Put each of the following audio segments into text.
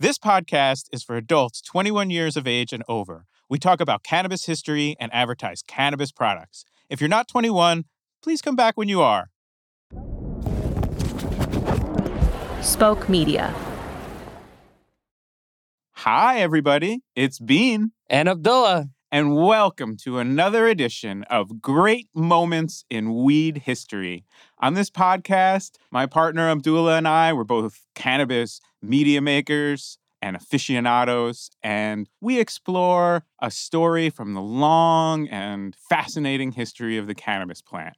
This podcast is for adults 21 years of age and over. We talk about cannabis history and advertise cannabis products. If you're not 21, please come back when you are. Spoke Media. Hi, everybody. It's Bean. And Abdullah. And welcome to another edition of Great Moments in Weed History. On this podcast, my partner Abdullah and I were both cannabis media makers and aficionados, and we explore a story from the long and fascinating history of the cannabis plant.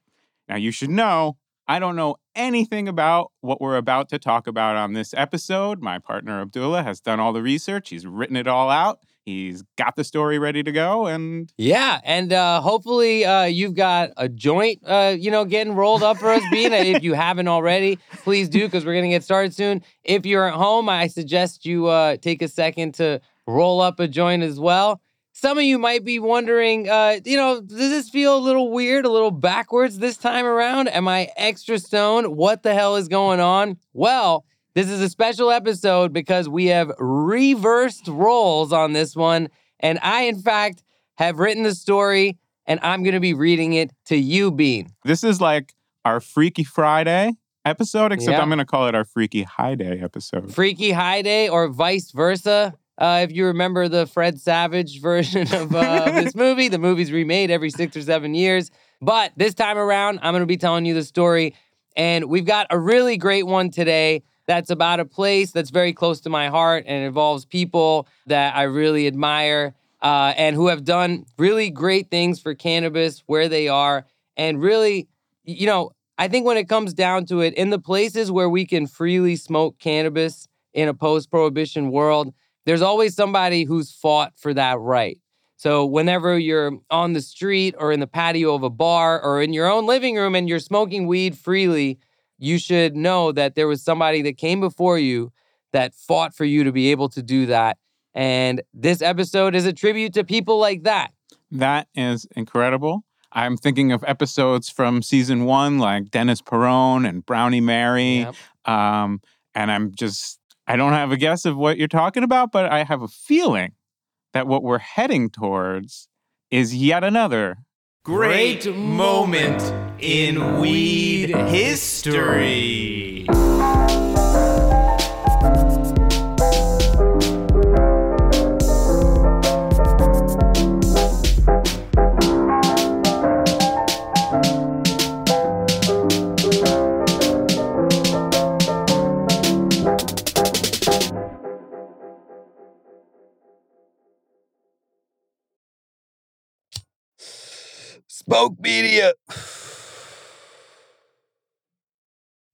Now, you should know I don't know anything about what we're about to talk about on this episode. My partner Abdullah has done all the research, he's written it all out. He's got the story ready to go, and yeah, and uh, hopefully uh, you've got a joint, uh, you know, getting rolled up for us. Bean if you haven't already, please do because we're gonna get started soon. If you're at home, I suggest you uh, take a second to roll up a joint as well. Some of you might be wondering, uh, you know, does this feel a little weird, a little backwards this time around? Am I extra stoned? What the hell is going on? Well, this is a special episode because we have reversed roles on this one. And I, in fact, have written the story and I'm going to be reading it to you, Bean. This is like our Freaky Friday episode, except I'm going to call it our Freaky High Day episode. Freaky High Day or vice versa. Uh, if you remember the Fred Savage version of uh, this movie, the movie's remade every six or seven years. But this time around, I'm going to be telling you the story. And we've got a really great one today that's about a place that's very close to my heart and involves people that I really admire uh, and who have done really great things for cannabis where they are. And really, you know, I think when it comes down to it, in the places where we can freely smoke cannabis in a post prohibition world, there's always somebody who's fought for that right. So whenever you're on the street or in the patio of a bar or in your own living room and you're smoking weed freely, you should know that there was somebody that came before you that fought for you to be able to do that. And this episode is a tribute to people like that. That is incredible. I'm thinking of episodes from season one, like Dennis Peron and Brownie Mary. Yep. Um, and I'm just I don't have a guess of what you're talking about, but I have a feeling that what we're heading towards is yet another great moment in weed history. Spoke Media.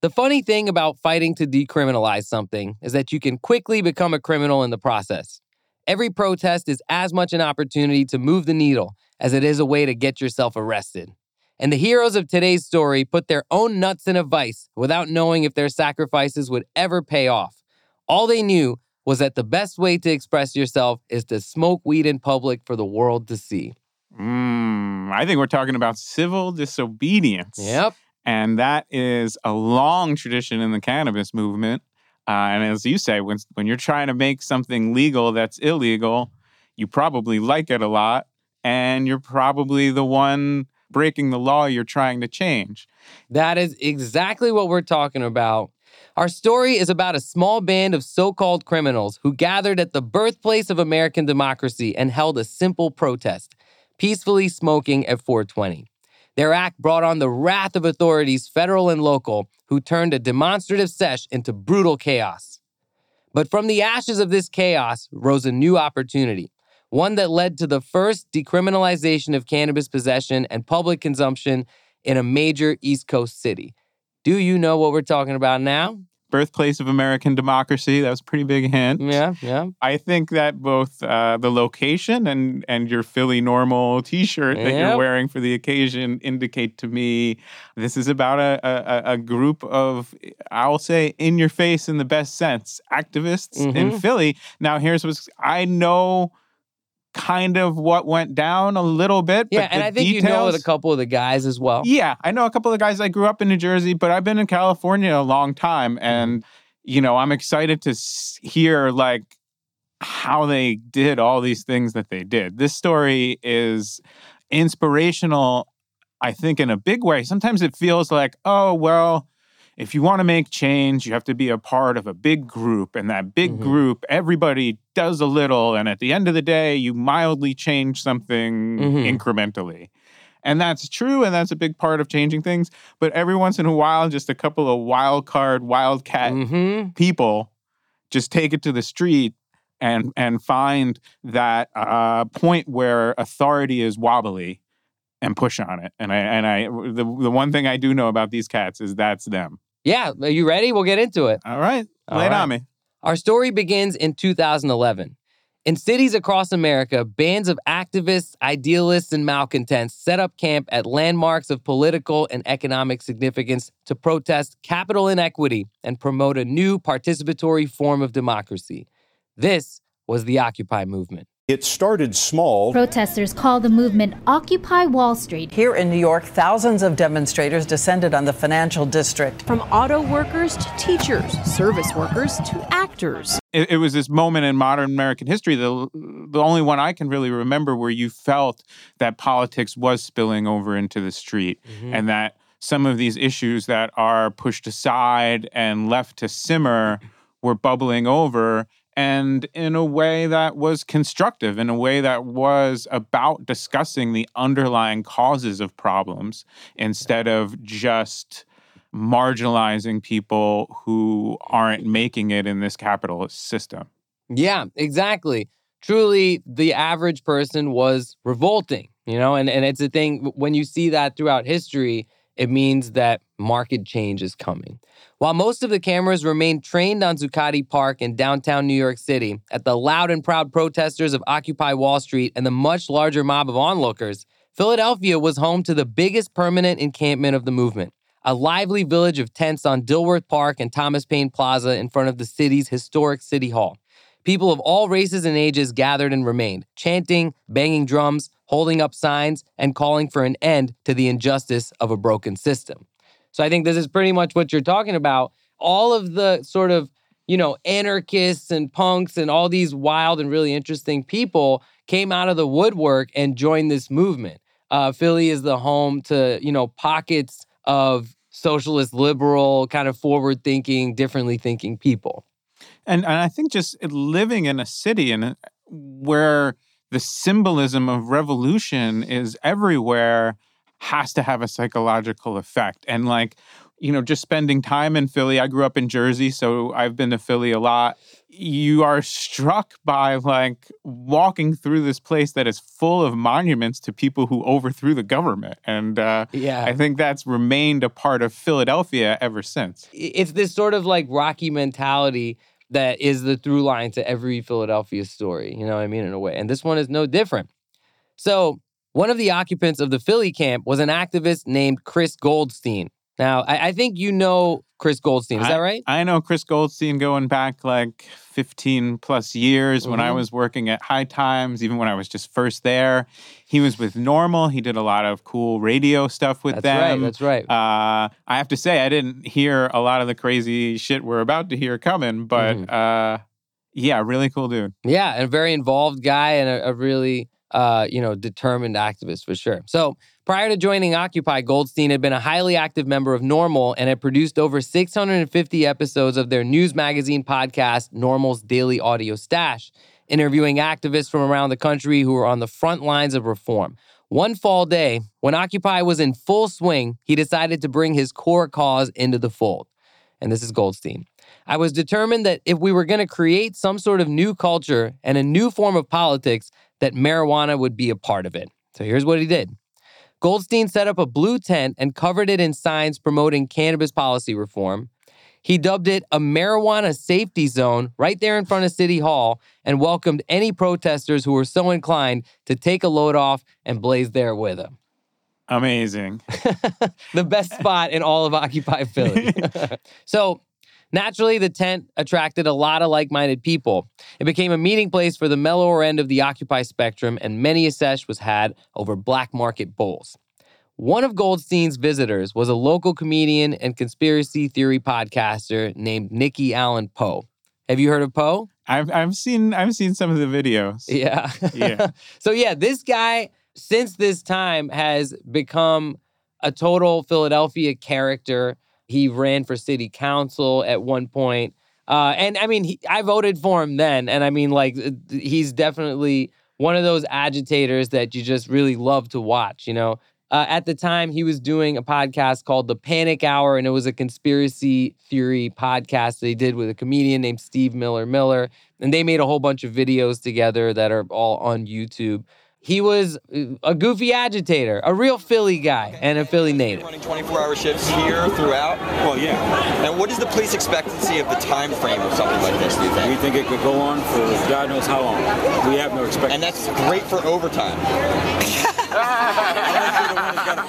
The funny thing about fighting to decriminalize something is that you can quickly become a criminal in the process. Every protest is as much an opportunity to move the needle as it is a way to get yourself arrested. And the heroes of today's story put their own nuts in a vice without knowing if their sacrifices would ever pay off. All they knew was that the best way to express yourself is to smoke weed in public for the world to see. Mm, I think we're talking about civil disobedience. Yep. And that is a long tradition in the cannabis movement. Uh, and as you say, when, when you're trying to make something legal that's illegal, you probably like it a lot. And you're probably the one breaking the law you're trying to change. That is exactly what we're talking about. Our story is about a small band of so called criminals who gathered at the birthplace of American democracy and held a simple protest peacefully smoking at 420. Their act brought on the wrath of authorities, federal and local, who turned a demonstrative sesh into brutal chaos. But from the ashes of this chaos rose a new opportunity, one that led to the first decriminalization of cannabis possession and public consumption in a major East Coast city. Do you know what we're talking about now? Birthplace of American democracy. That was a pretty big hint. Yeah, yeah. I think that both uh, the location and and your Philly NORML T-shirt that yep. you're wearing for the occasion indicate to me this is about a, a, a group of I'll say in your face in the best sense activists mm-hmm. in Philly. Now here's what I know kind of what went down a little bit. Yeah, and I think details, you know a couple of the guys as well. Yeah, I know a couple of guys. I grew up in New Jersey, but I've been in California a long time, mm-hmm. and you know I'm excited to hear like how they did all these things that they did. This story is inspirational, I think, in a big way. Sometimes it feels like, oh, well, if you want to make change, you have to be a part of a big group. And that big Mhm. group, everybody does a little. And at the end of the day, you mildly change something Mhm. incrementally. And that's true. And that's a big part of changing things. But every once in a while, just a couple of wild card, wildcat hmm people just take it to the street and and find that uh, point where authority is wobbly and push on it. And I and I the the one thing I do know about these cats is that's them. Yeah, are you ready? We'll get into it. All right, lay it right. on me. Our story begins in 2011. In cities across America, bands of activists, idealists, and malcontents set up camp at landmarks of political and economic significance to protest capital inequity and promote a new participatory form of democracy. This was the Occupy movement. It started small. Protesters call the movement Occupy Wall Street. Here in New York, thousands of demonstrators descended on the financial district. From auto workers to teachers, service workers to actors. It, it was this moment in modern American history, the the only one I can really remember where you felt that politics was spilling over into the street, mm-hmm. and that some of these issues that are pushed aside and left to simmer were bubbling over and in a way that was constructive, in a way that was about discussing the underlying causes of problems instead of just marginalizing people who aren't making it in this capitalist system. Yeah, exactly. Truly, the average person was revolting, you know, and, and it's a thing when you see that throughout history, it means that market change is coming. While most of the cameras remained trained on Zuccotti Park in downtown New York City, at the loud and proud protesters of Occupy Wall Street and the much larger mob of onlookers, Philadelphia was home to the biggest permanent encampment of the movement. A lively village of tents on Dilworth Park and Thomas Paine Plaza in front of the city's historic City Hall. People of all races and ages gathered and remained, chanting, banging drums, holding up signs, and calling for an end to the injustice of a broken system. So I think this is pretty much what you're talking about. All of the sort of, you know, anarchists and punks and all these wild and really interesting people came out of the woodwork and joined this movement. Uh, Philly is the home to, you know, pockets of socialist, liberal, kind of forward thinking, differently thinking people. And and I think just living in a city and where the symbolism of revolution is everywhere has to have a psychological effect. And like, you know, just spending time in Philly, I grew up in Jersey, so I've been to Philly a lot. You are struck by like walking through this place that is full of monuments to people who overthrew the government. And uh, Yeah. I think that's remained a part of Philadelphia ever since. it's this sort of like rocky mentality that is the through line to every Philadelphia story. You know what I mean? In a way. And this one is no different. So, one of the occupants of the Philly camp was an activist named Chris Goldstein. Now, I, I think you know Chris Goldstein. Is that right? I know Chris Goldstein going back like 15 plus years when I Mhm. was working at High Times, even when I was just first there. He was with NORML. He did a lot of cool radio stuff with That's them. That's right. Uh, I have to say, I didn't hear a lot of the crazy shit we're about to hear coming, but Mhm. uh, yeah, really cool dude. Yeah, and a very involved guy and a, a really uh, you know, determined activist for sure. So prior to joining Occupy, Goldstein had been a highly active member of NORML and had produced over 650 episodes of their news magazine podcast, NORML's Daily Audio Stash, interviewing activists from around the country who were on the front lines of reform. One fall day, when Occupy was in full swing, he decided to bring his core cause into the fold. And this is Goldstein. I was determined that if we were going to create some sort of new culture and a new form of politics, that marijuana would be a part of it. So here's what he did. Goldstein set up a blue tent and covered it in signs promoting cannabis policy reform. He dubbed it a marijuana safety zone right there in front of City Hall and welcomed any protesters who were so inclined to take a load off and blaze there with him. Amazing. the best spot in all of Occupy Philly. so, naturally, the tent attracted a lot of like minded people. It became a meeting place for the mellower end of the Occupy spectrum, and many a sesh was had over black market bowls. One of Goldstein's visitors was a local comedian and conspiracy theory podcaster named Nikki Allen Poe. Have you heard of Poe? I've I've seen I've seen some of the videos. Yeah. Yeah. so yeah, this guy since this time has become a total Philadelphia character. He ran for city council at one point. Uh, and I mean, he, I voted for him then. And I mean, like, he's definitely one of those agitators that you just really love to watch, you know? Uh, at the time, he was doing a podcast called The Panic Hour, and it was a conspiracy theory podcast he did with a comedian named Steve Miller Miller. And they made a whole bunch of videos together that are all on YouTube. He was a goofy agitator, a real Philly guy, and a Philly native. Running 24-hour shifts here throughout. Well, yeah. And what is the police expectancy of the time frame of something like this? Do you think? We think? think it could go on for God knows how long. We have no expectation. And that's great for overtime.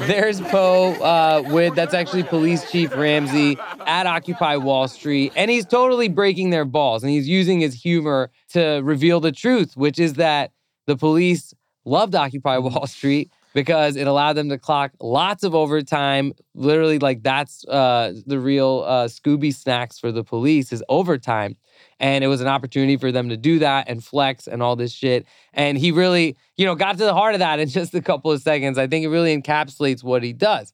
There's Poe uh, with that's actually Police Chief Ramsey at Occupy Wall Street, and he's totally breaking their balls, and he's using his humor to reveal the truth, which is that the police loved Occupy Wall Street because it allowed them to clock lots of overtime. Literally, like that's uh, the real uh, Scooby snacks for the police is overtime. And it was an opportunity for them to do that and flex and all this shit. And he really, you know, got to the heart of that in just a couple of seconds. I think it really encapsulates what he does.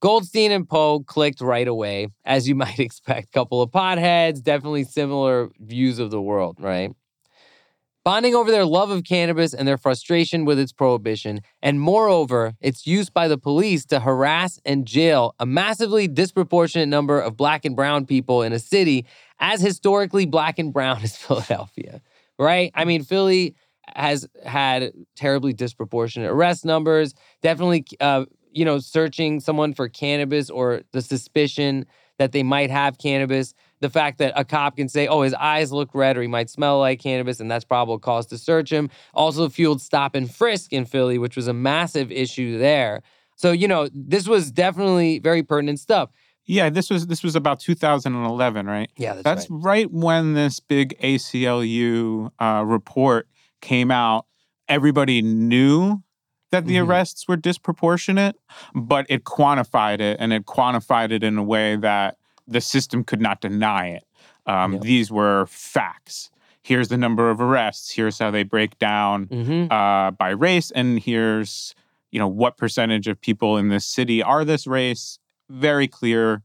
Goldstein and Poe clicked right away, as you might expect. Couple of potheads, definitely similar views of the world, right? Bonding over their love of cannabis and their frustration with its prohibition, and moreover, its use by the police to harass and jail a massively disproportionate number of black and brown people in a city as historically black and brown as Philadelphia, right? I mean, Philly has had terribly disproportionate arrest numbers, definitely, uh, you know, searching someone for cannabis or the suspicion that they might have cannabis. The fact that a cop can say, oh, his eyes look red or he might smell like cannabis, and that's probable cause to search him. Also fueled stop and frisk in Philly, which was a massive issue there. So, you know, this was definitely very pertinent stuff. Yeah, this was this was about 2011, right? Yeah, that's, That's right. when this big ACLU uh, report came out. Everybody knew that the Mhm. arrests were disproportionate, but it quantified it, and it quantified it in a way that the system could not deny it. Um, Yep. These were facts. Here's the number of arrests. Here's how they break down hmm uh, by race, and here's you know what percentage of people in this city are this race. Very clear.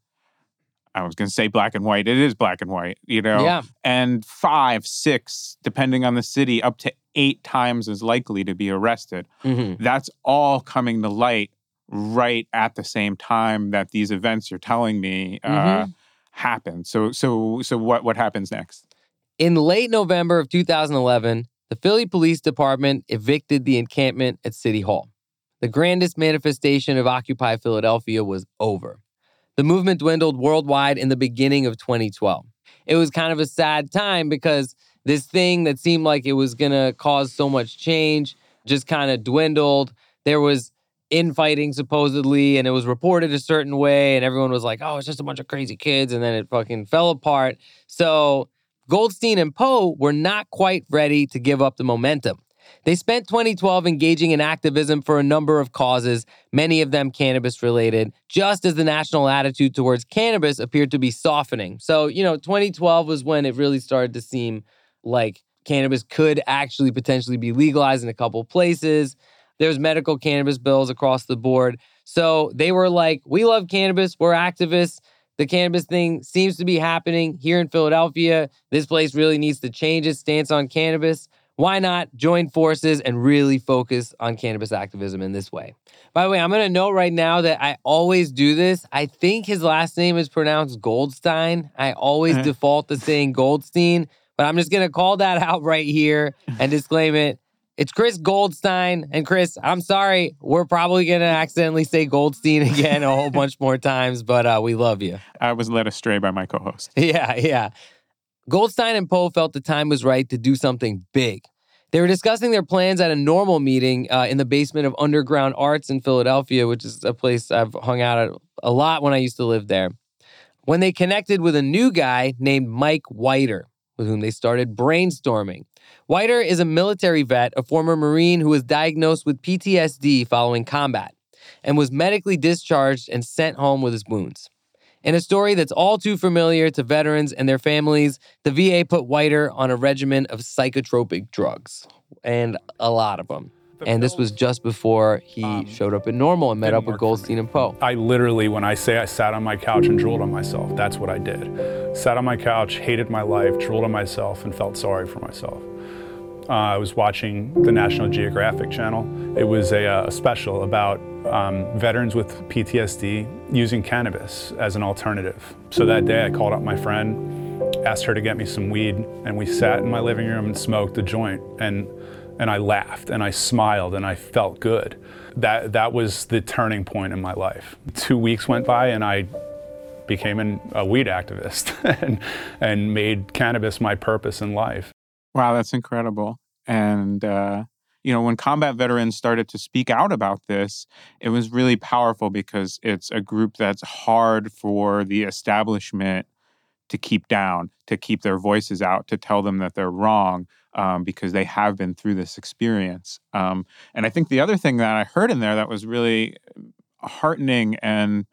I was going to say black and white. It is black and white, you know. Yeah. And five, six, depending on the city, up to eight times as likely to be arrested. hmm That's all coming to light right at the same time that these events you're telling me uh, Mhm. happen. So, so, so what what happens next? In late November of 2011, the Philly Police Department evicted the encampment at City Hall. The grandest manifestation of Occupy Philadelphia was over. The movement dwindled worldwide in the beginning of 2012. It was kind of a sad time because this thing that seemed like it was going to cause so much change just kind of dwindled. There was infighting supposedly, and it was reported a certain way, and everyone was like, oh, it's just a bunch of crazy kids. And then it fucking fell apart. So Goldstein and Poe were not quite ready to give up the momentum. They spent 2012 engaging in activism for a number of causes, many of them cannabis related, just as the national attitude towards cannabis appeared to be softening. So, you know, 2012 was when it really started to seem like cannabis could actually potentially be legalized in a couple places. There's medical cannabis bills across the board. So they were like, we love cannabis, we're activists. The cannabis thing seems to be happening here in Philadelphia. This place really needs to change its stance on cannabis. Why not join forces and really focus on cannabis activism in this way? By the way, I'm going to note right now that I always do this. I think his last name is pronounced Goldstein. I always Uh-huh. default to saying Goldstein, but I'm just going to call that out right here and disclaim it. It's Chris Goldstein. And Chris, I'm sorry. We're probably going to accidentally say Goldstein again a whole bunch more times, but uh, we love you. I was led astray by my co-host. Yeah, yeah. Goldstein and Poe felt the time was right to do something big. They were discussing their plans at a NORML meeting uh, in the basement of Underground Arts in Philadelphia, which is a place I've hung out at a lot when I used to live there. When they connected with a new guy named Mike Whiter, with whom they started brainstorming. Whiter is a military vet, a former Marine who was diagnosed with PTSD following combat and was medically discharged and sent home with his wounds. In a story that's all too familiar to veterans and their families, the VA put Whiter on a regimen of psychotropic drugs, and a lot of them. And this was just before he um, showed up in NORML and met up with work for me. Goldstein and Poe. I literally, when I say I sat on my couch and drooled on myself, that's what I did. Sat on my couch, hated my life, drooled on myself, and felt sorry for myself. Uh, I was watching the National Geographic Channel. It was a, uh, a special about um, veterans with PTSD using cannabis as an alternative. So that day, I called up my friend, asked her to get me some weed, and we sat in my living room and smoked a joint. And and I laughed and I smiled and I felt good. That that was the turning point in my life. Two weeks went by and I became an, a weed activist and and made cannabis my purpose in life. Wow, that's incredible. And, uh, you know, when combat veterans started to speak out about this, it was really powerful because it's a group that's hard for the establishment to keep down, to keep their voices out, to tell them that they're wrong um, because they have been through this experience. Um, and I think the other thing that I heard in there that was really heartening and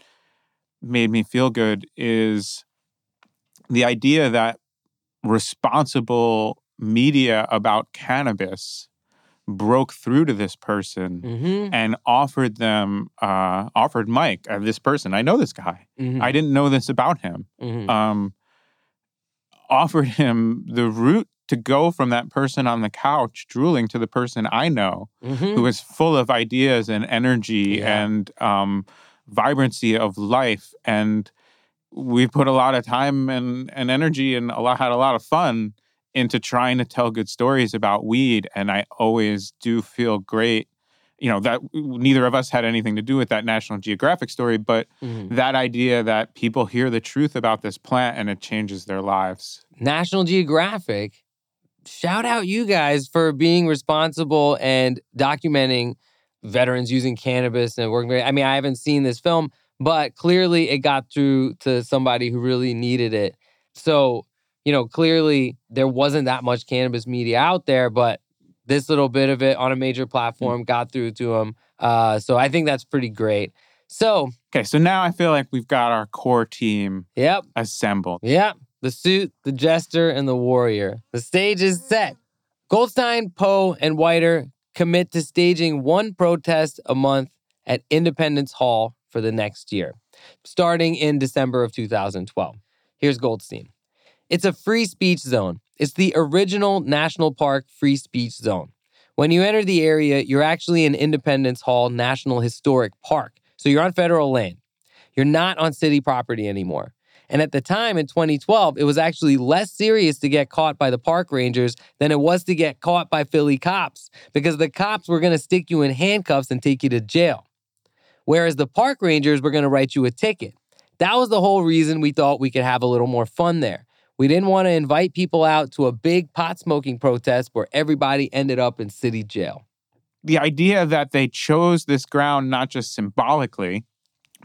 made me feel good is the idea that responsible media about cannabis broke through to this person Mm-hmm. and offered them uh, offered Mike uh, this person I know this guy Mm-hmm. I didn't know this about him hmm um, offered him the route to go from that person on the couch drooling to the person I know who is full of ideas and energy Yeah. and um, vibrancy of life. And we put a lot of time and, and energy and a lot, had a lot of fun into trying to tell good stories about weed. And I always do feel great. You know, that neither of us had anything to do with that National Geographic story, but hmm that idea that people hear the truth about this plant and it changes their lives. National Geographic, shout out you guys for being responsible and documenting veterans using cannabis and working. I mean, I haven't seen this film, but clearly it got through to somebody who really needed it. So, you know, clearly there wasn't that much cannabis media out there, but this little bit of it on a major platform got through to them. Uh, so I think that's pretty great. So, Okay, so now I feel like we've got our core team yep, assembled. Yep. The suit, the jester, and the warrior. The stage is set. Goldstein, Poe, and Whiter commit to staging one protest a month at Independence Hall for the next year, starting in December of 2012. Here's Goldstein. It's a free speech zone. It's the original National Park free speech zone. When you enter the area, you're actually in Independence Hall National Historic Park. So you're on federal land. You're not on city property anymore. And at the time in 2012, it was actually less serious to get caught by the park rangers than it was to get caught by Philly cops because the cops were going to stick you in handcuffs and take you to jail. Whereas the park rangers were going to write you a ticket. That was the whole reason we thought we could have a little more fun there. We didn't want to invite people out to a big pot smoking protest where everybody ended up in city jail. the idea that they chose this ground not just symbolically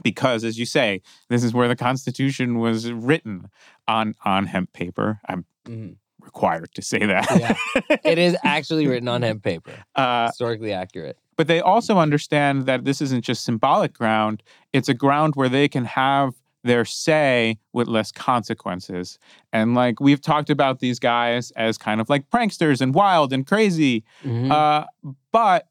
because as you say this is where the constitution was written on on hemp paper i'm Mhm. required to say that Yeah. It is actually written on hemp paper, uh, historically accurate. but they also understand that this isn't just symbolic ground it's a ground where they can have their say with less consequences and like we've talked about these guys as kind of like pranksters and wild and crazy Mhm. Uh, but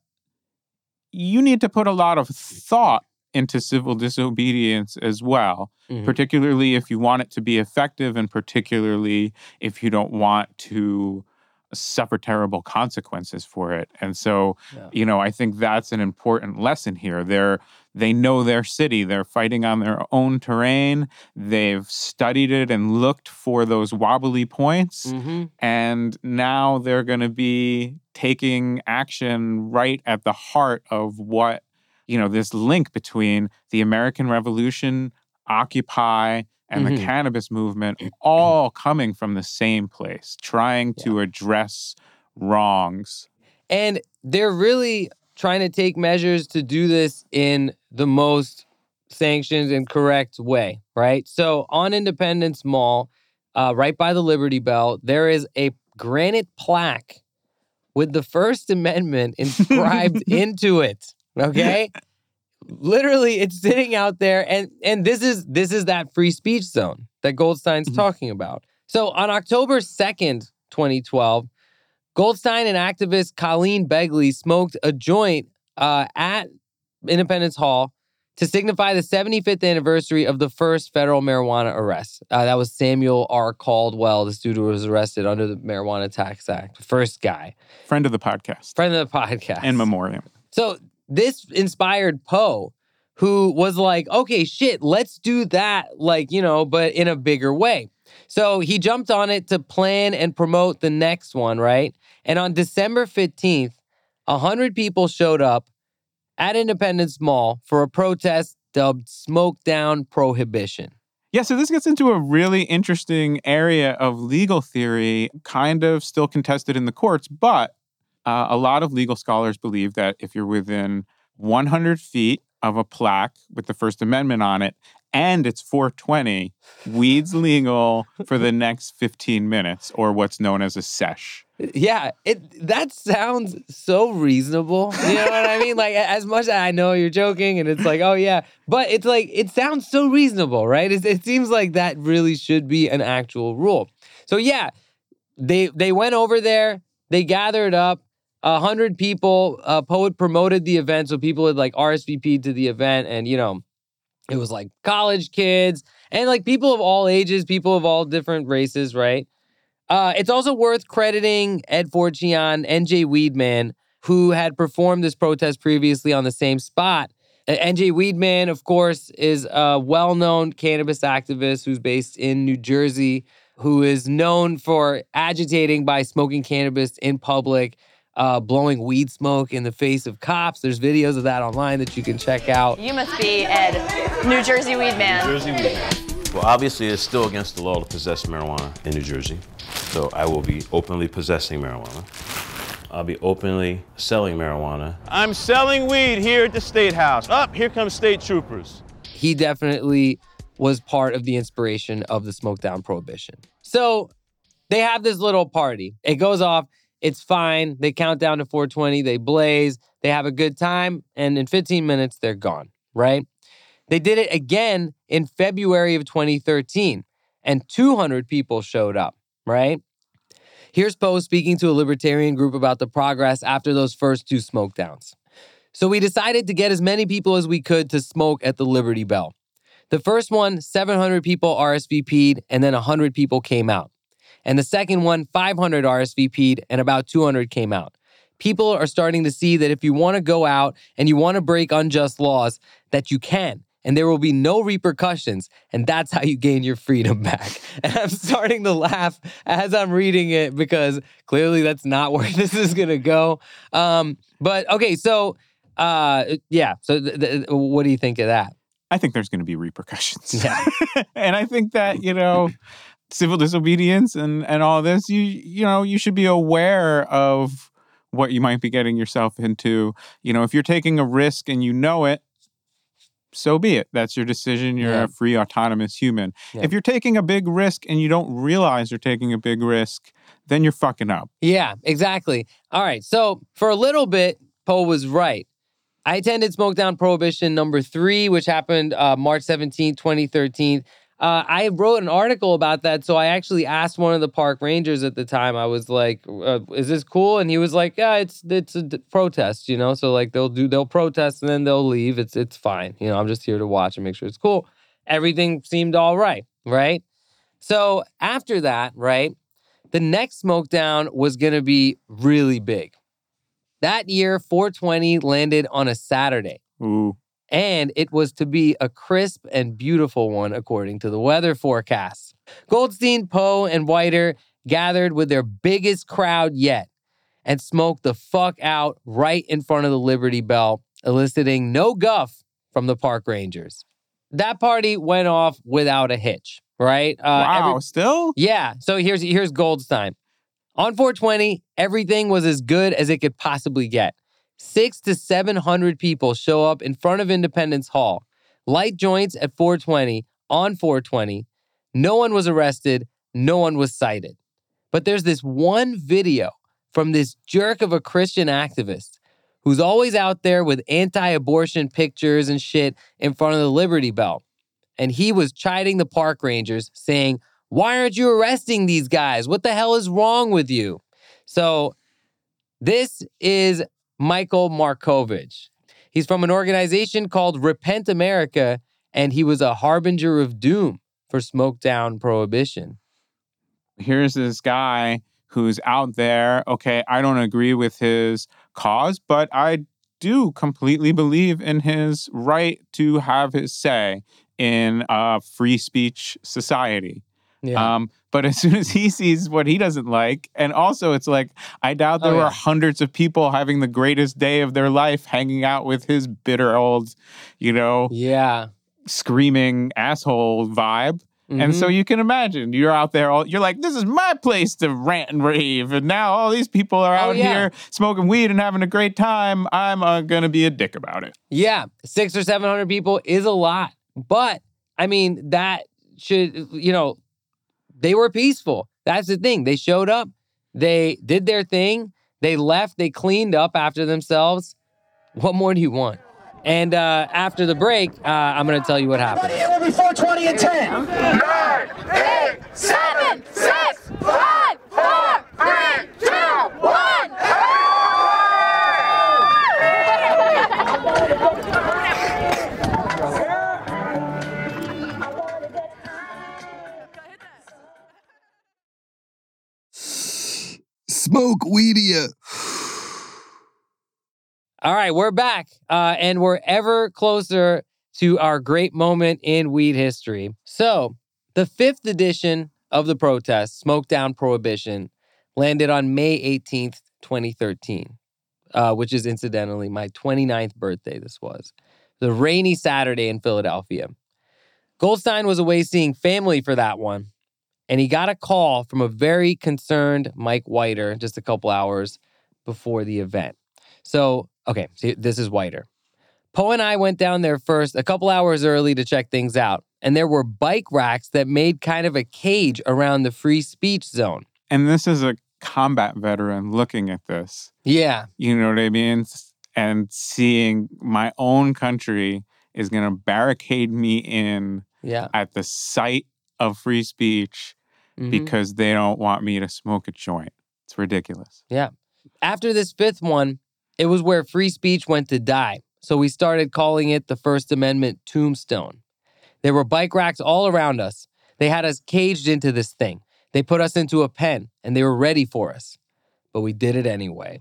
you need to put a lot of thought into civil disobedience as well, Mhm. particularly if you want it to be effective and particularly if you don't want to suffer terrible consequences for it. And so, Yeah. you know, I think that's an important lesson here. They're they know their city. They're fighting on their own terrain. They've studied it and looked for those wobbly points Mhm. and now they're going to be taking action right at the heart of what you know this link between the american revolution occupy and the Mhm. cannabis movement all coming from the same place trying to address wrongs And they're really trying to take measures to do this in the most sanctioned and correct way, right? So on Independence Mall, uh, right by the Liberty Bell, there is a granite plaque with the First Amendment inscribed into it. Okay. Literally, it's sitting out there, and and this is this is that free speech zone that Goldstein's talking about. So on October second, 2012, Goldstein and activist Colleen Begley smoked a joint uh, at Independence Hall to signify the 75th anniversary of the first federal marijuana arrest. Uh, that was Samuel R. Caldwell, the student who was arrested under the Marijuana Tax Act. First guy, Friend of the podcast. friend of the podcast. In memoriam. So this inspired Poe, who was like, okay, shit, let's do that, like, you know, but in a bigger way. So he jumped on it to plan and promote the next one, right? And on December 15th, 100 people showed up at Independence Mall for a protest dubbed Smoke Down Prohibition. Yeah, so this gets into a really interesting area of legal theory, kind of still contested in the courts, but uh, a lot of legal scholars believe that if you're within 100 feet of a plaque with the First Amendment on it and it's 420, weed's legal for the next 15 minutes, or what's known as a sesh. Yeah, it that sounds so reasonable. You know what I mean? Like as much as I know you're joking and it's like, oh yeah, but it's like it sounds so reasonable, right? It, it seems like that really should be an actual rule. So yeah, they they went over there, they gathered up a hundred people. Uh, Poet promoted the event, so people had like RSVP'd to the event, and you know, it was like college kids and like people of all ages, people of all different races, right? Uh, it's also worth crediting Ed Forchion NJ Weedman, who had performed this protest previously on the same spot. NJ Weedman, of course, is a well known cannabis activist who's based in New Jersey, who is known for agitating by smoking cannabis in public, uh, blowing weed smoke in the face of cops. There's videos of that online that you can check out. You must be Ed, New Jersey weed man. New Jersey weed. man. Well, obviously, it's still against the law to possess marijuana in New Jersey. So I will be openly possessing marijuana. I'll be openly selling marijuana. I'm selling weed here at the State House. Up, here comes state troopers. he definitely was part of the inspiration of the smoke down prohibition. So they have this little party. It goes off. It's fine. They count down to 420. They blaze. They have a good time. And in 15 minutes, they're gone, right? They did it again in February of 2013, and 200 people showed up, right? Here's Poe speaking to a libertarian group about the progress after those first two smoke downs. So we decided to get as many people as we could to smoke at the Liberty Bell. The first one, 700 people RSVP'd, and then 100 people came out. And the second one, 500 RSVP'd, and about 200 came out. People are starting to see that if you want to go out and you want to break unjust laws, that you can. And there will be no repercussions. And that's how you gain your freedom back. And I'm starting to laugh as I'm reading it because clearly that's not where this is going to go. Um, but okay, so uh, yeah. So th- th- what do you think of that? I think there's going to be repercussions. Yeah. and I think that, you know, civil disobedience and, and all this, you you know, you should be aware of what you might be getting yourself into. You know, if you're taking a risk and you know it, so be it. That's your decision. You're Yeah. a free, autonomous human. Yeah. If you're taking a big risk and you don't realize you're taking a big risk, then you're fucking up. Yeah, exactly. All right. So for a little bit, Poe was right. I attended Smoke Down Prohibition number three, which happened uh, March 17, 2013. Uh, I wrote an article about that. So I actually asked one of the park rangers at the time, I was like, uh, is this cool? And he was like, yeah, it's it's a d- protest, you know? So like they'll do, they'll protest and then they'll leave. It's, it's fine. You know, I'm just here to watch and make sure it's cool. Everything seemed all right. Right. So after that, right, the next smoke down was going to be really big. That year, 420 landed on a Saturday, Ooh. And it was to be a crisp and beautiful one, according to the weather forecast. Goldstein, Poe, and Whiter gathered with their biggest crowd yet and smoked the fuck out right in front of the Liberty Bell, eliciting no guff from the park rangers. That party went off without a hitch, right? Uh, wow, every- still? yeah. So here's here's Goldstein. On 420, everything was as good as it could possibly get. Six to 700 people show up in front of Independence Hall, light joints at 420, on 420. No one was arrested, no one was cited. But there's this one video from this jerk of a Christian activist who's always out there with anti abortion pictures and shit in front of the Liberty Bell. And he was chiding the park rangers, saying, Why aren't you arresting these guys? What the hell is wrong with you? So, this is Michael Marcavage. He's from an organization called Repent America, and he was a harbinger of doom for smoke down prohibition. Here's this guy who's out there. Okay, I don't agree with his cause, but I do completely believe in his right to have his say in a free speech society. Yeah. Um, but as soon as he sees what he doesn't like, and also it's like, I doubt there Oh, were hundreds of people having the greatest day of their life hanging out with his bitter old, you know, yeah. screaming asshole vibe. And so Mhm. you can imagine you're out there, all, you're like, this is my place to rant and rave. And now all these people are Oh, out yeah. here smoking weed and having a great time. I'm uh, going to be a dick about it. Yeah, six or 700 people is a lot. But I mean, that should, you know, they were peaceful. That's the thing. They showed up, they did their thing, they left, they cleaned up after themselves. What more do you want? And uh, after the break, uh, I'm going to tell you what happened. It will be 420 and 10. 9, 8, 7, 6, 5, 4, 3, 2, 1. Smoke Weedia. All right, we're back, uh, and we're ever closer to our great moment in weed history. So, the fifth edition of the protest, Smoke Down Prohibition, landed on May 18th, 2013, uh, which is incidentally my 29th birthday. This was the rainy Saturday in Philadelphia. Goldstein was away seeing family for that one, and he got a call from a very concerned Mike Whiter just a couple hours before the event. So, okay, so this is Whiter. Poe and I went down there first a couple hours early to check things out, and there were bike racks that made kind of a cage around the free speech zone. And this is a combat veteran looking at this. Yeah. You know what I mean? And seeing my own country is going to barricade me in Yeah. at the site of free speech Mhm. because they don't want me to smoke a joint. It's ridiculous. Yeah. After this fifth one, it was where free speech went to die. So we started calling it the First Amendment tombstone. There were bike racks all around us. They had us caged into this thing. They put us into a pen and they were ready for us. But we did it anyway.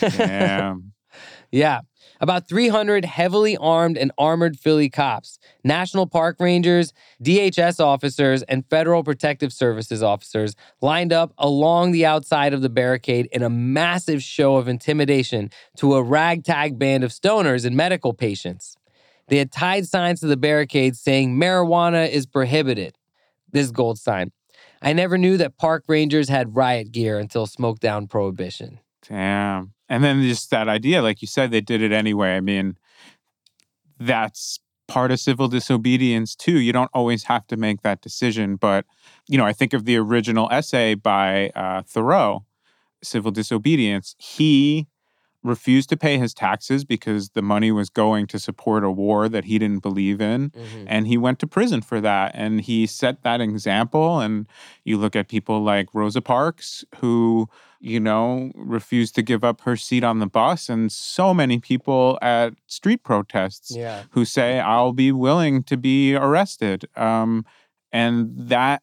Damn. Yeah. About 300 heavily armed and armored Philly cops, National Park Rangers, DHS officers, and Federal Protective Services officers lined up along the outside of the barricade in a massive show of intimidation to a ragtag band of stoners and medical patients. They had tied signs to the barricade saying marijuana is prohibited. This gold sign. I never knew that park rangers had riot gear until smoke down prohibition. Damn. And then just that idea, like you said, they did it anyway. I mean, that's part of civil disobedience too. You don't always have to make that decision. But, you know, I think of the original essay by uh, Thoreau, Civil Disobedience. He refused to pay his taxes because the money was going to support a war that he didn't believe in. And he went to prison for that. And he set that example. And you look at people like Rosa Parks, who, you know, refused to give up her seat on the bus. And so many people at street protests Yeah. who say, I'll be willing to be arrested. Um, and that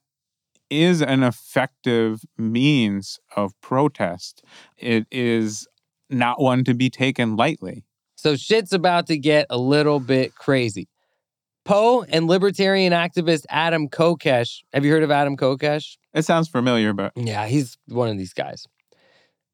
is an effective means of protest. It is not one to be taken lightly. So shit's about to get a little bit crazy. Poe and libertarian activist Adam Kokesh. Have you heard of Adam Kokesh? It sounds familiar, but Yeah, he's one of these guys.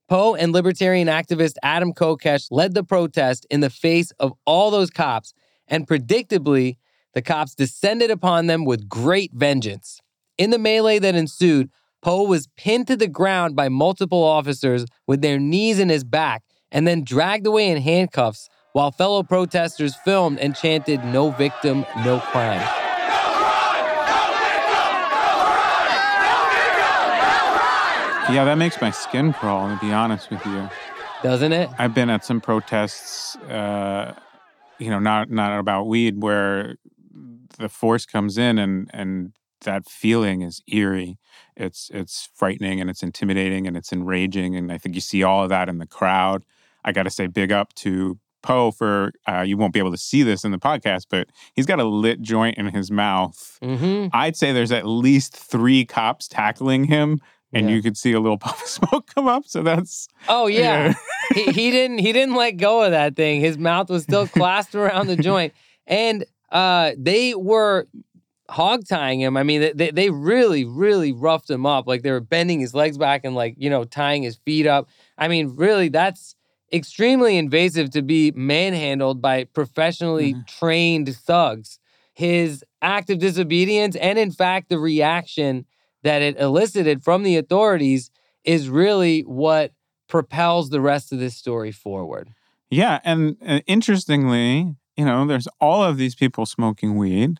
Poe and libertarian activist Adam Kokesh led the protest in the face of all those cops, and predictably, the cops descended upon them with great vengeance. In the melee that ensued, Poe was pinned to the ground by multiple officers with their knees in his back and then dragged away in handcuffs while fellow protesters filmed and chanted, No victim, no crime. Yeah, that makes my skin crawl, to be honest with you. doesn't it? I've been at some protests, uh, you know, not not about weed, where the force comes in and and that feeling is eerie. It's it's frightening and it's intimidating and it's enraging, and I think you see all of that in the crowd. I got to say, big up to Poe for uh, you won't be able to see this in the podcast, but he's got a lit joint in his mouth. Mm-hmm. I'd say there's at least three cops tackling him, and Yeah. you could see a little puff of smoke come up. So that's Oh yeah. Yeah. he, he didn't he didn't let go of that thing. His mouth was still clasped around the joint. And uh they were hog tying him. I mean, they, they really, really roughed him up. Like they were bending his legs back and like, you know, tying his feet up. I mean, really, that's extremely invasive to be manhandled by professionally trained thugs. His act of disobedience and in fact the reaction that it elicited from the authorities is really what propels the rest of this story forward. Yeah, and uh, interestingly, you know, there's all of these people smoking weed,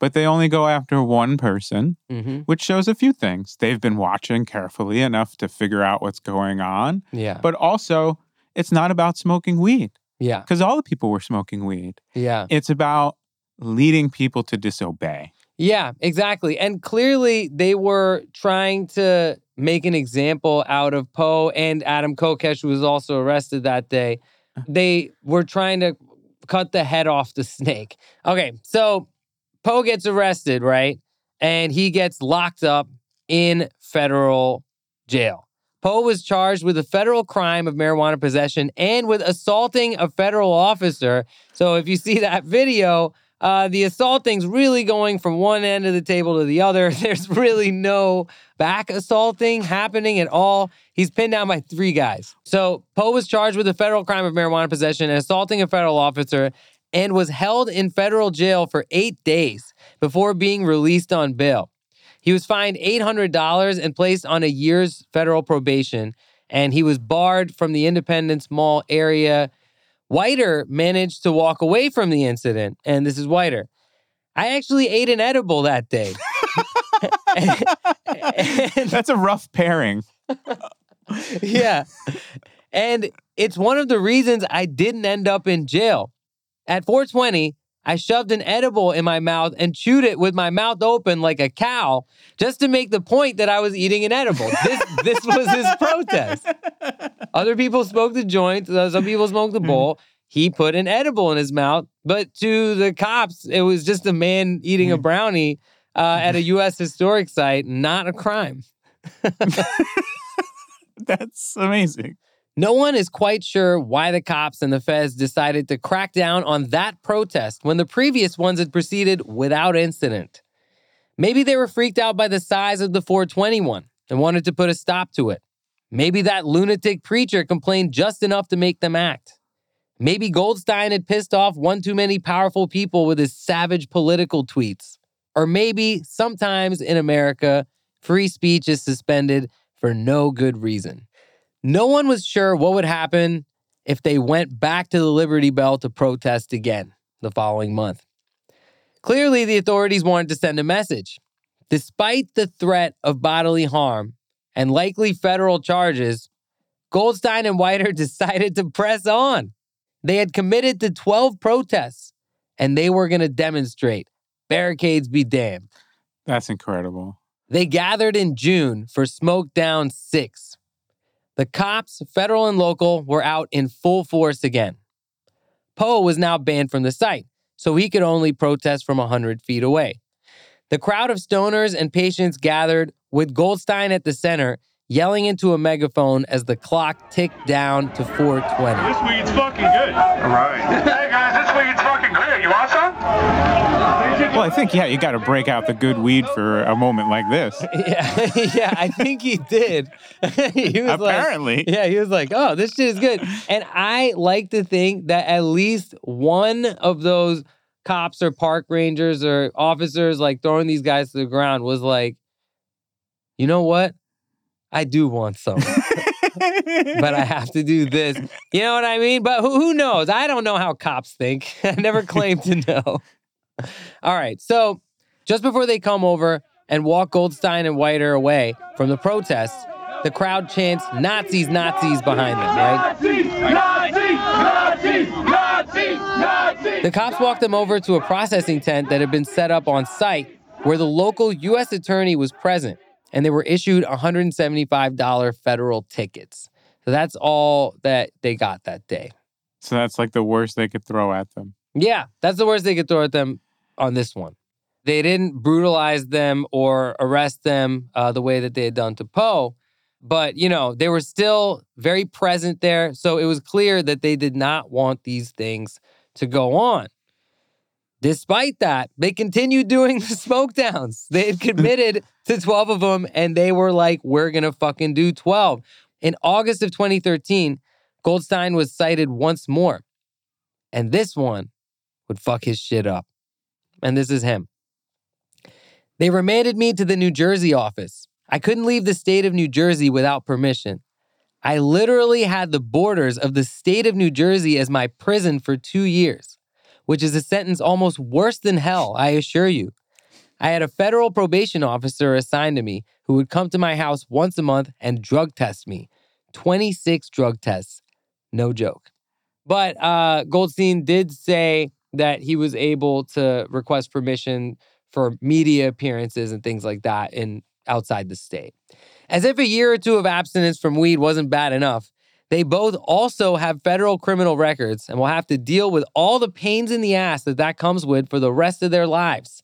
but they only go after one person, Mm-hmm. which shows a few things. They've been watching carefully enough to figure out what's going on, Yeah. but also it's not about smoking weed yeah. because all the people were smoking weed. Yeah. It's about leading people to disobey. Yeah, exactly. And clearly they were trying to make an example out of Poe and Adam Kokesh, who was also arrested that day. Uh-huh. They were trying to cut the head off the snake. Okay, so Poe gets arrested, right? And he gets locked up in federal jail. Poe was charged with a federal crime of marijuana possession and with assaulting a federal officer. So if you see that video, uh, the assaulting's really going from one end of the table to the other. There's really no back assaulting happening at all. He's pinned down by three guys. So Poe was charged with a federal crime of marijuana possession and assaulting a federal officer and was held in federal jail for eight days before being released on bail. He was fined $800 and placed on a year's federal probation, and he was barred from the Independence Mall area. Whiter managed to walk away from the incident, and this is Whiter. I actually ate an edible that day. That's a rough pairing. yeah. And it's one of the reasons I didn't end up in jail. At 420, I shoved an edible in my mouth and chewed it with my mouth open like a cow just to make the point that I was eating an edible. This this was his protest. Other people smoked the joint, uh, some people smoked the bowl. He put an edible in his mouth, but to the cops, it was just a man eating a brownie uh, at a U.S. historic site, not a crime. That's amazing. No one is quite sure why the cops and the feds decided to crack down on that protest when the previous ones had proceeded without incident. Maybe they were freaked out by the size of the 421 and wanted to put a stop to it. Maybe that lunatic preacher complained just enough to make them act. Maybe Goldstein had pissed off one too many powerful people with his savage political tweets. Or maybe sometimes in America, free speech is suspended for no good reason. No one was sure what would happen if they went back to the Liberty Bell to protest again the following month. Clearly, the authorities wanted to send a message. Despite the threat of bodily harm and likely federal charges, Goldstein and Whiter decided to press on. They had committed to 12 protests and they were going to demonstrate. Barricades be damned. That's incredible. They gathered in June for Smoke Down 6. The cops, federal and local, were out in full force again. Poe was now banned from the site, so he could only protest from 100 feet away. The crowd of stoners and patients gathered, with Goldstein at the center, yelling into a megaphone as the clock ticked down to 420. This weed's fucking good. All right. hey guys, this weed's fucking good. You want some? Well, I think, yeah, you got to break out the good weed for a moment like this. yeah, yeah, I think he did. he was Apparently. like, yeah, he was like, "Oh, this shit is good." And I like to think that at least one of those cops or park rangers or officers like throwing these guys to the ground was like, "You know what? I do want some." but I have to do this. You know what I mean? But who, who knows? I don't know how cops think. I never claimed to know. All right. So just before they come over and walk Goldstein and Whiter away from the protests, the crowd chants Nazis, Nazis behind them, right? Nazis, Nazis, Nazis, Nazis. The cops walked them over to a processing tent that had been set up on site where the local U.S. attorney was present, and they were issued $175 federal tickets. So that's all that they got that day. So that's like the worst they could throw at them. Yeah, that's the worst they could throw at them on this one. They didn't brutalize them or arrest them uh, the way that they had done to Poe, but you know they were still very present there. So it was clear that they did not want these things to go on. Despite that, they continued doing the smoke downs. They had committed to 12 of them and they were like, we're going to fucking do 12. In August of 2013, Goldstein was cited once more. And this one would fuck his shit up. And this is him. They remanded me to the New Jersey office. I couldn't leave the state of New Jersey without permission. I literally had the borders of the state of New Jersey as my prison for two years, which is a sentence almost worse than hell, I assure you. I had a federal probation officer assigned to me who would come to my house once a month and drug test me. 26 drug tests. No joke. But uh, Goldstein did say that he was able to request permission for media appearances and things like that in outside the state. As if a year or two of abstinence from weed wasn't bad enough, they both also have federal criminal records and will have to deal with all the pains in the ass that that comes with for the rest of their lives.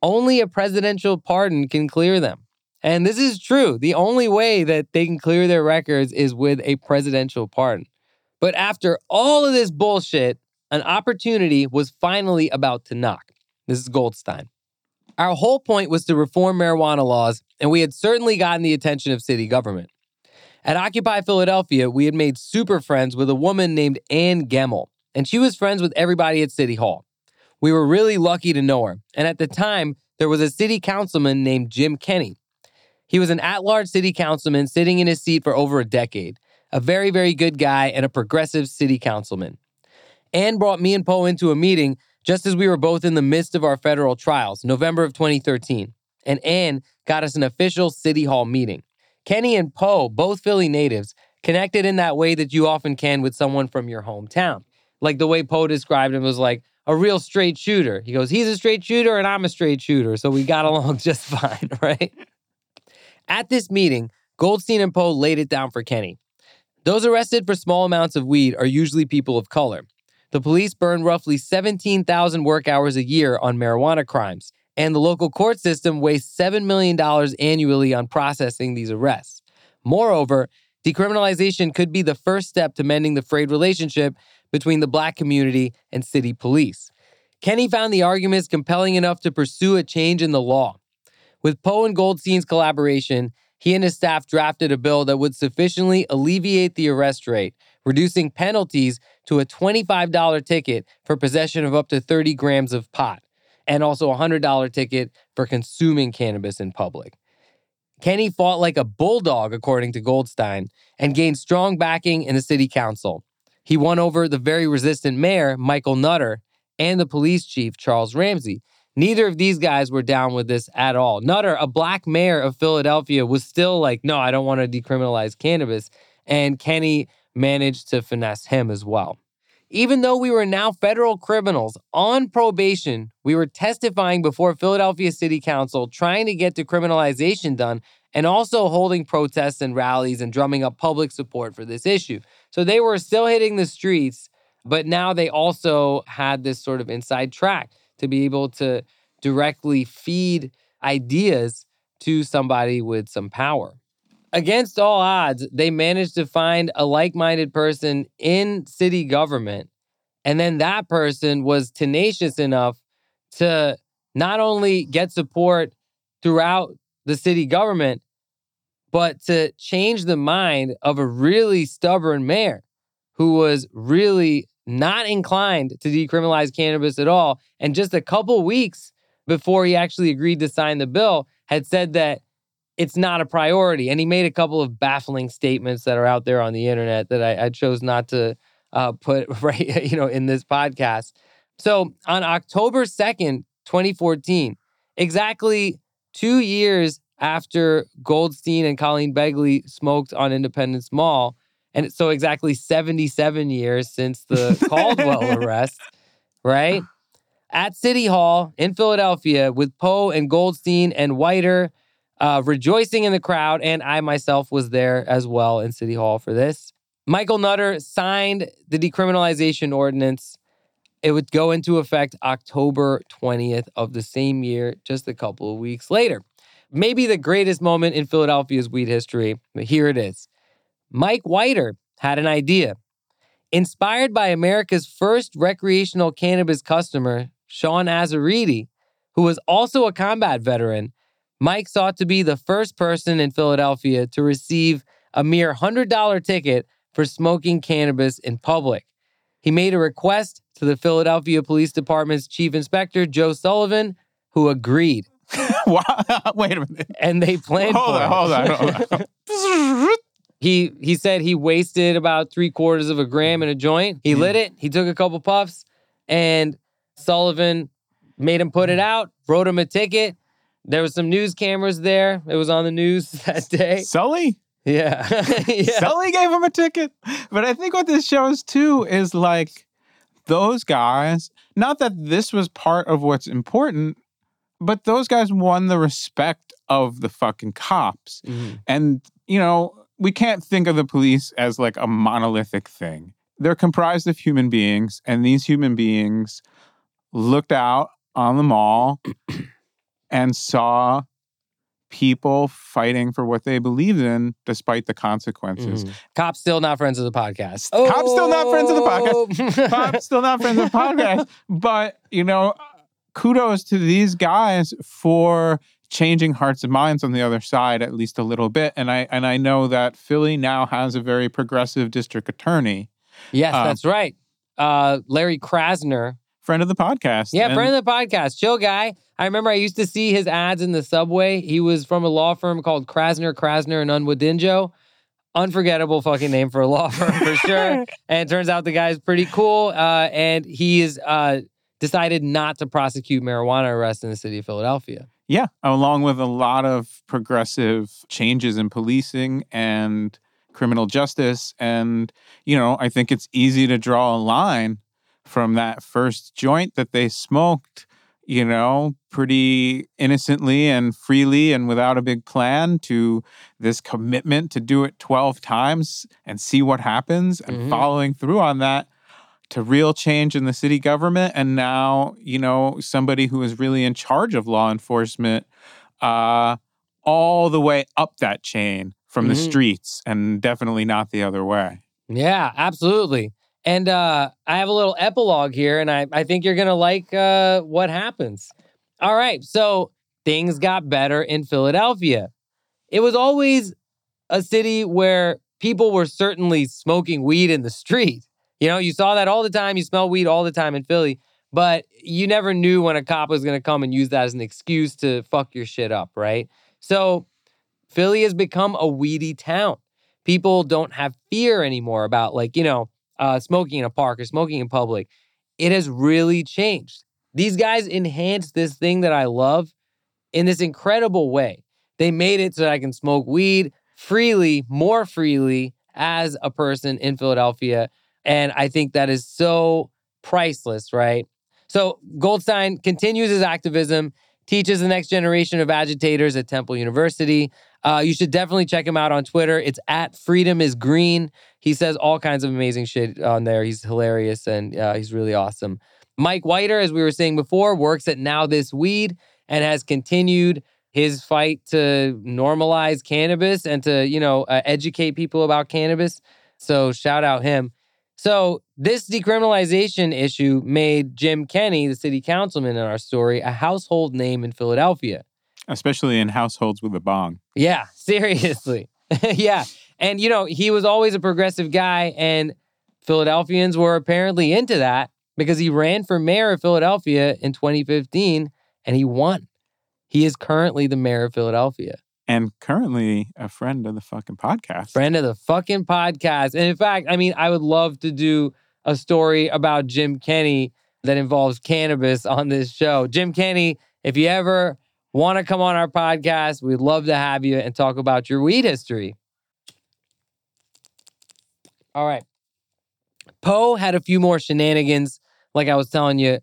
Only a presidential pardon can clear them. And this is true. The only way that they can clear their records is with a presidential pardon. But after all of this bullshit, an opportunity was finally about to knock. This is Goldstein. Our whole point was to reform marijuana laws, and we had certainly gotten the attention of city government. At Occupy Philadelphia, we had made super friends with a woman named Ann Gemmel, and she was friends with everybody at City Hall. We were really lucky to know her, and at the time, there was a city councilman named Jim Kenney. He was an at large city councilman sitting in his seat for over a decade, a very, very good guy and a progressive city councilman. Ann brought me and Poe into a meeting just as we were both in the midst of our federal trials, November of 2013. And Ann got us an official City Hall meeting. Kenney and Poe, both Philly natives, connected in that way that you often can with someone from your hometown. Like the way Poe described him was like a real straight shooter. He goes, he's a straight shooter and I'm a straight shooter. So we got along just fine, right? At this meeting, Goldstein and Poe laid it down for Kenney. Those arrested for small amounts of weed are usually people of color. The police burn roughly 17,000 work hours a year on marijuana crimes, and the local court system wastes $7 million annually on processing these arrests. Moreover, decriminalization could be the first step to mending the frayed relationship between the black community and city police. Kenney found the arguments compelling enough to pursue a change in the law. With Poe and Goldstein's collaboration, he and his staff drafted a bill that would sufficiently alleviate the arrest rate, reducing penalties to a $25 ticket for possession of up to 30 grams of pot, and also a $100 ticket for consuming cannabis in public. Kenney fought like a bulldog, according to Goldstein, and gained strong backing in the city council. He won over the very resistant mayor, Michael Nutter, and the police chief, Charles Ramsey. Neither of these guys were down with this at all. Nutter, a black mayor of Philadelphia, was still like, no, I don't want to decriminalize cannabis. And Kenney managed to finesse him as well. Even though we were now federal criminals on probation, we were testifying before Philadelphia City Council trying to get decriminalization done and also holding protests and rallies and drumming up public support for this issue. So they were still hitting the streets, but now they also had this sort of inside track to be able to directly feed ideas to somebody with some power against all odds, they managed to find a like minded person in city government. And then that person was tenacious enough to not only get support throughout the city government, but to change the mind of a really stubborn mayor who was really not inclined to decriminalize cannabis at all. And just a couple weeks before he actually agreed to sign the bill, had said that it's not a priority. And he made a couple of baffling statements that are out there on the internet that I, I chose not to uh, put right, you know, in this podcast. So on October 2nd, 2014, exactly two years after Goldstein and Colleen Begley smoked on Independence Mall. And so exactly 77 years since the Caldwell arrest, right? At City Hall in Philadelphia with Poe and Goldstein and Whiter uh, rejoicing in the crowd. And I myself was there as well in City Hall for this. Michael Nutter signed the decriminalization ordinance. It would go into effect October 20th of the same year, just a couple of weeks later. Maybe the greatest moment in Philadelphia's weed history, but here it is. Mike Whiter had an idea. Inspired by America's first recreational cannabis customer, Sean Azzariti, who was also a combat veteran, Mike sought to be the first person in Philadelphia to receive a mere $100 ticket for smoking cannabis in public. He made a request to the Philadelphia Police Department's Chief Inspector, Joe Sullivan, who agreed. Wait a minute. And they planned Hold for on, it. hold on, hold on. he he said he wasted about three quarters of a gram in a joint. He lit it. He took a couple puffs, and Sullivan made him put it mm. out. Wrote him a ticket. There was some news cameras there. It was on the news that day. Sully? Yeah. yeah. Sully gave him a ticket. But I think what this shows too is like those guys, not that this was part of what's important, but those guys won the respect of the fucking cops. Mhm. And, you know, we can't think of the police as like a monolithic thing. They're comprised of human beings, and these human beings looked out on the mall and saw people fighting for what they believed in despite the consequences. Mhm. Cops still not friends of the podcast. Cops still not friends of the Oh. podcast. Cops still not friends of the podcast. But, you know, kudos to these guys for changing hearts and minds on the other side at least a little bit. And I and I know that Philly now has a very progressive district attorney. Yes, Um, that's right. Uh, Larry Krasner. Friend of the podcast. Yeah, And- friend of the podcast. Chill guy. I remember I used to see his ads in the subway. He was from a law firm called Krasner, Krasner, and Unwadinjo. Unforgettable fucking name for a law firm for sure. and it turns out the guy's pretty cool. Uh, and he is uh, decided not to prosecute marijuana arrests in the city of Philadelphia. Yeah, along with a lot of progressive changes in policing and criminal justice. And, you know, I think it's easy to draw a line from that first joint that they smoked, you know, pretty innocently and freely and without a big plan to this commitment to do it 12 times and see what happens and Mhm. following through on that to real change in the city government and now you know somebody who is really in charge of law enforcement uh all the way up that chain from the Mhm. streets and definitely not the other way Yeah, absolutely. And uh, I have a little epilogue here, and I, I think you're going to like uh, what happens. All right. So things got better in Philadelphia. It was always a city where people were certainly smoking weed in the street. You know, you saw that all the time. You smell weed all the time in Philly, but you never knew when a cop was going to come and use that as an excuse to fuck your shit up, right? So Philly has become a weedy town. People don't have fear anymore about, like, you know, uh, smoking in a park or smoking in public. It has really changed. These guys enhanced this thing that I love in this incredible way. They made it so that I can smoke weed freely, more freely as a person in Philadelphia. And I think that is so priceless, right? So Goldstein continues his activism, teaches the next generation of agitators at Temple University. Uh, you should definitely check him out on Twitter. It's at Freedom is Green. He says all kinds of amazing shit on there. He's hilarious and uh, he's really awesome. Mike Whiter, as we were saying before, works at Now This Weed and has continued his fight to normalize cannabis and to, you know, uh, educate people about cannabis. So shout out him. So this decriminalization issue made Jim Kenney, the city councilman in our story, a household name in Philadelphia. Especially in households with a bong Yeah, seriously. yeah. And, you know, he was always a progressive guy, and Philadelphians were apparently into that because he ran for mayor of Philadelphia in 2015 and he won. He is currently the mayor of Philadelphia. and currently a friend of the fucking podcast Friend of the fucking podcast. And in fact, I mean, I would love to do a story about Jim Kenney that involves cannabis on this show. Jim Kenney, if you ever want to come on our podcast, we'd love to have you and talk about your weed history. All right. Poe had a few more shenanigans. Like I was telling you,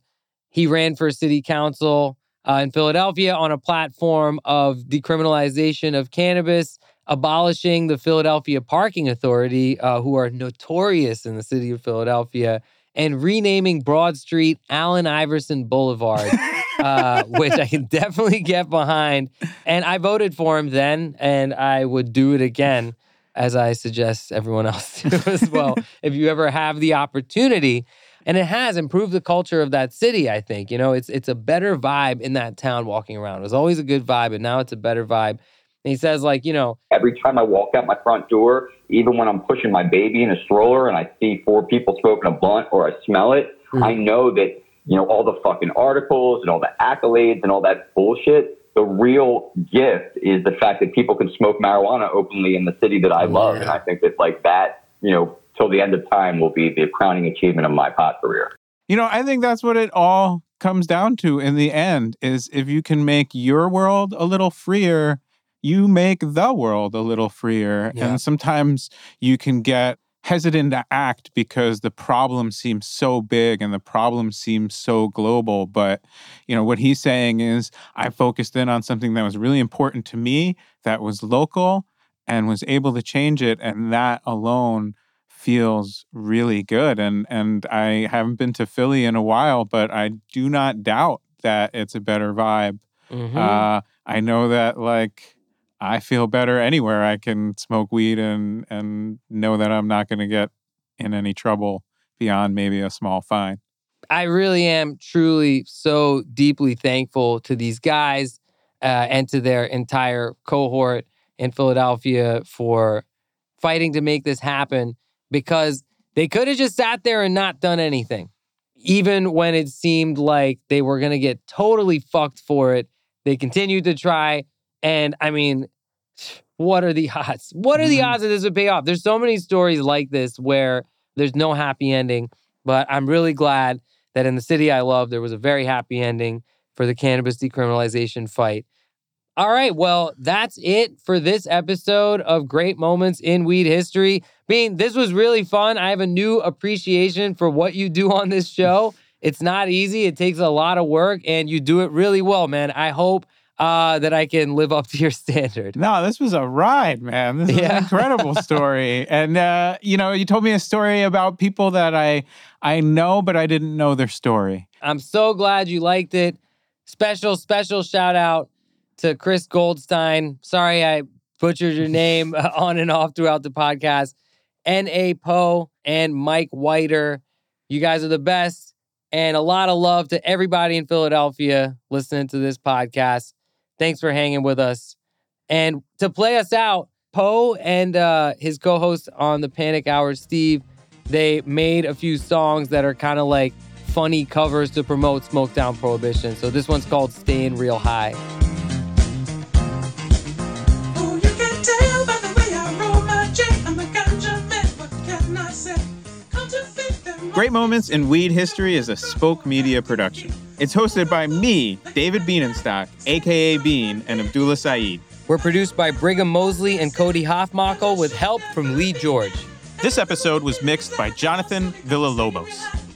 he ran for city council uh, in Philadelphia on a platform of decriminalization of cannabis, abolishing the Philadelphia Parking Authority, uh, who are notorious in the city of Philadelphia, and renaming Broad Street Allen Iverson Boulevard. uh, which I can definitely get behind. And I voted for him then, and I would do it again, as I suggest everyone else do as well. if you ever have the opportunity, and it has improved the culture of that city. I think you know it's it's a better vibe in that town walking around. It was always a good vibe, and now it's a better vibe. And he says, like, you know, every time I walk out my front door, even when I'm pushing my baby in a stroller and I see four people smoking a blunt or I smell it, Mm-hmm. I know that, you know, all the fucking articles and all the accolades and all that bullshit, the real gift is the fact that people can smoke marijuana openly in the city that I love. And I think that, like, that, you know, till the end of time will be the crowning achievement of my pot career. You know, I think that's what it all comes down to in the end is if you can make your world a little freer, you make the world a little freer. Yeah. And sometimes you can get hesitant to act because the problem seems so big and the problem seems so global. But, you know, what he's saying is I focused in on something that was really important to me, that was local, and was able to change it. And that alone feels really good. And and I haven't been to Philly in a while, but I do not doubt that it's a better vibe. Mhm. Uh, I know that like I feel better anywhere I can smoke weed and and know that I'm not going to get in any trouble beyond maybe a small fine. I really am truly so deeply thankful to these guys uh, and to their entire cohort in Philadelphia for fighting to make this happen because they could have just sat there and not done anything. Even when it seemed like they were going to get totally fucked for it, they continued to try. And I mean, what are the odds? What are the mm-hmm. odds that this would pay off? There's so many stories like this where there's no happy ending, but I'm really glad that in the city I love, there was a very happy ending for the cannabis decriminalization fight. All right, well, that's it for this episode of Great Moments in Weed History. Bean, this was really fun. I have a new appreciation for what you do on this show. It's not easy, it takes a lot of work, and you do it really well, man. I hope uh, that I can live up to your standard. No, this was a ride, man. This is Yeah. an incredible story. and uh, you know, you told me a story about people that I I know, but I didn't know their story. I'm so glad you liked it. Special, special shout out to Chris Goldstein. Sorry I butchered your name on and off throughout the podcast. N.A. Poe and Mike Whiter. You guys are the best. And a lot of love to everybody in Philadelphia listening to this podcast. Thanks for hanging with us. And to play us out, Poe and uh, his co host on the Panic Hour, Steve, they made a few songs that are kind of like funny covers to promote Smoke Down Prohibition. So this one's called Staying Real High. Great Moments in Weed History is a Spoke Media production. It's hosted by me, David Bienenstock, aka Bean, and Abdullah Saeed. We're produced by Brigham Mosley and Cody Hoffmackel with help from Lee George. This episode was mixed by Jonathan Villalobos.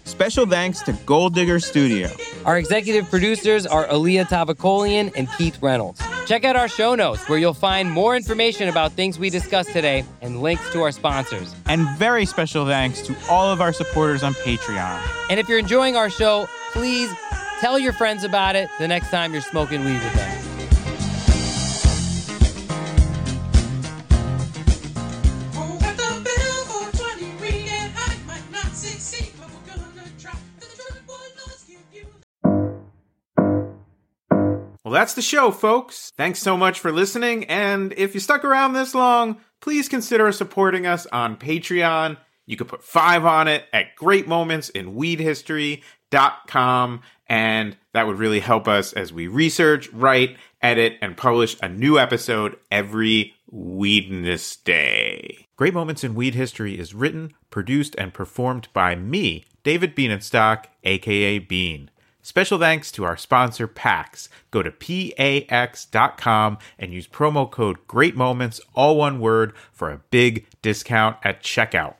Special thanks to Gold Digger Studio. Our executive producers are Alia Tavakolian and Keith Reynolds. Check out our show notes where you'll find more information about things we discussed today and links to our sponsors. And very special thanks to all of our supporters on Patreon. And if you're enjoying our show, please tell your friends about it the next time you're smoking weed with them. Well, that's the show, folks. Thanks so much for listening. And if you stuck around this long, please consider supporting us on Patreon. You could put five on it at greatmomentsinweedhistory.com. And that would really help us as we research, write, edit, and publish a new episode every Weedness Day. Great Moments in Weed History is written, produced, and performed by me, David Bienenstock, aka Bean. Special thanks to our sponsor, PAX. Go to pax.com and use promo code Great Moments, all one word, for a big discount at checkout.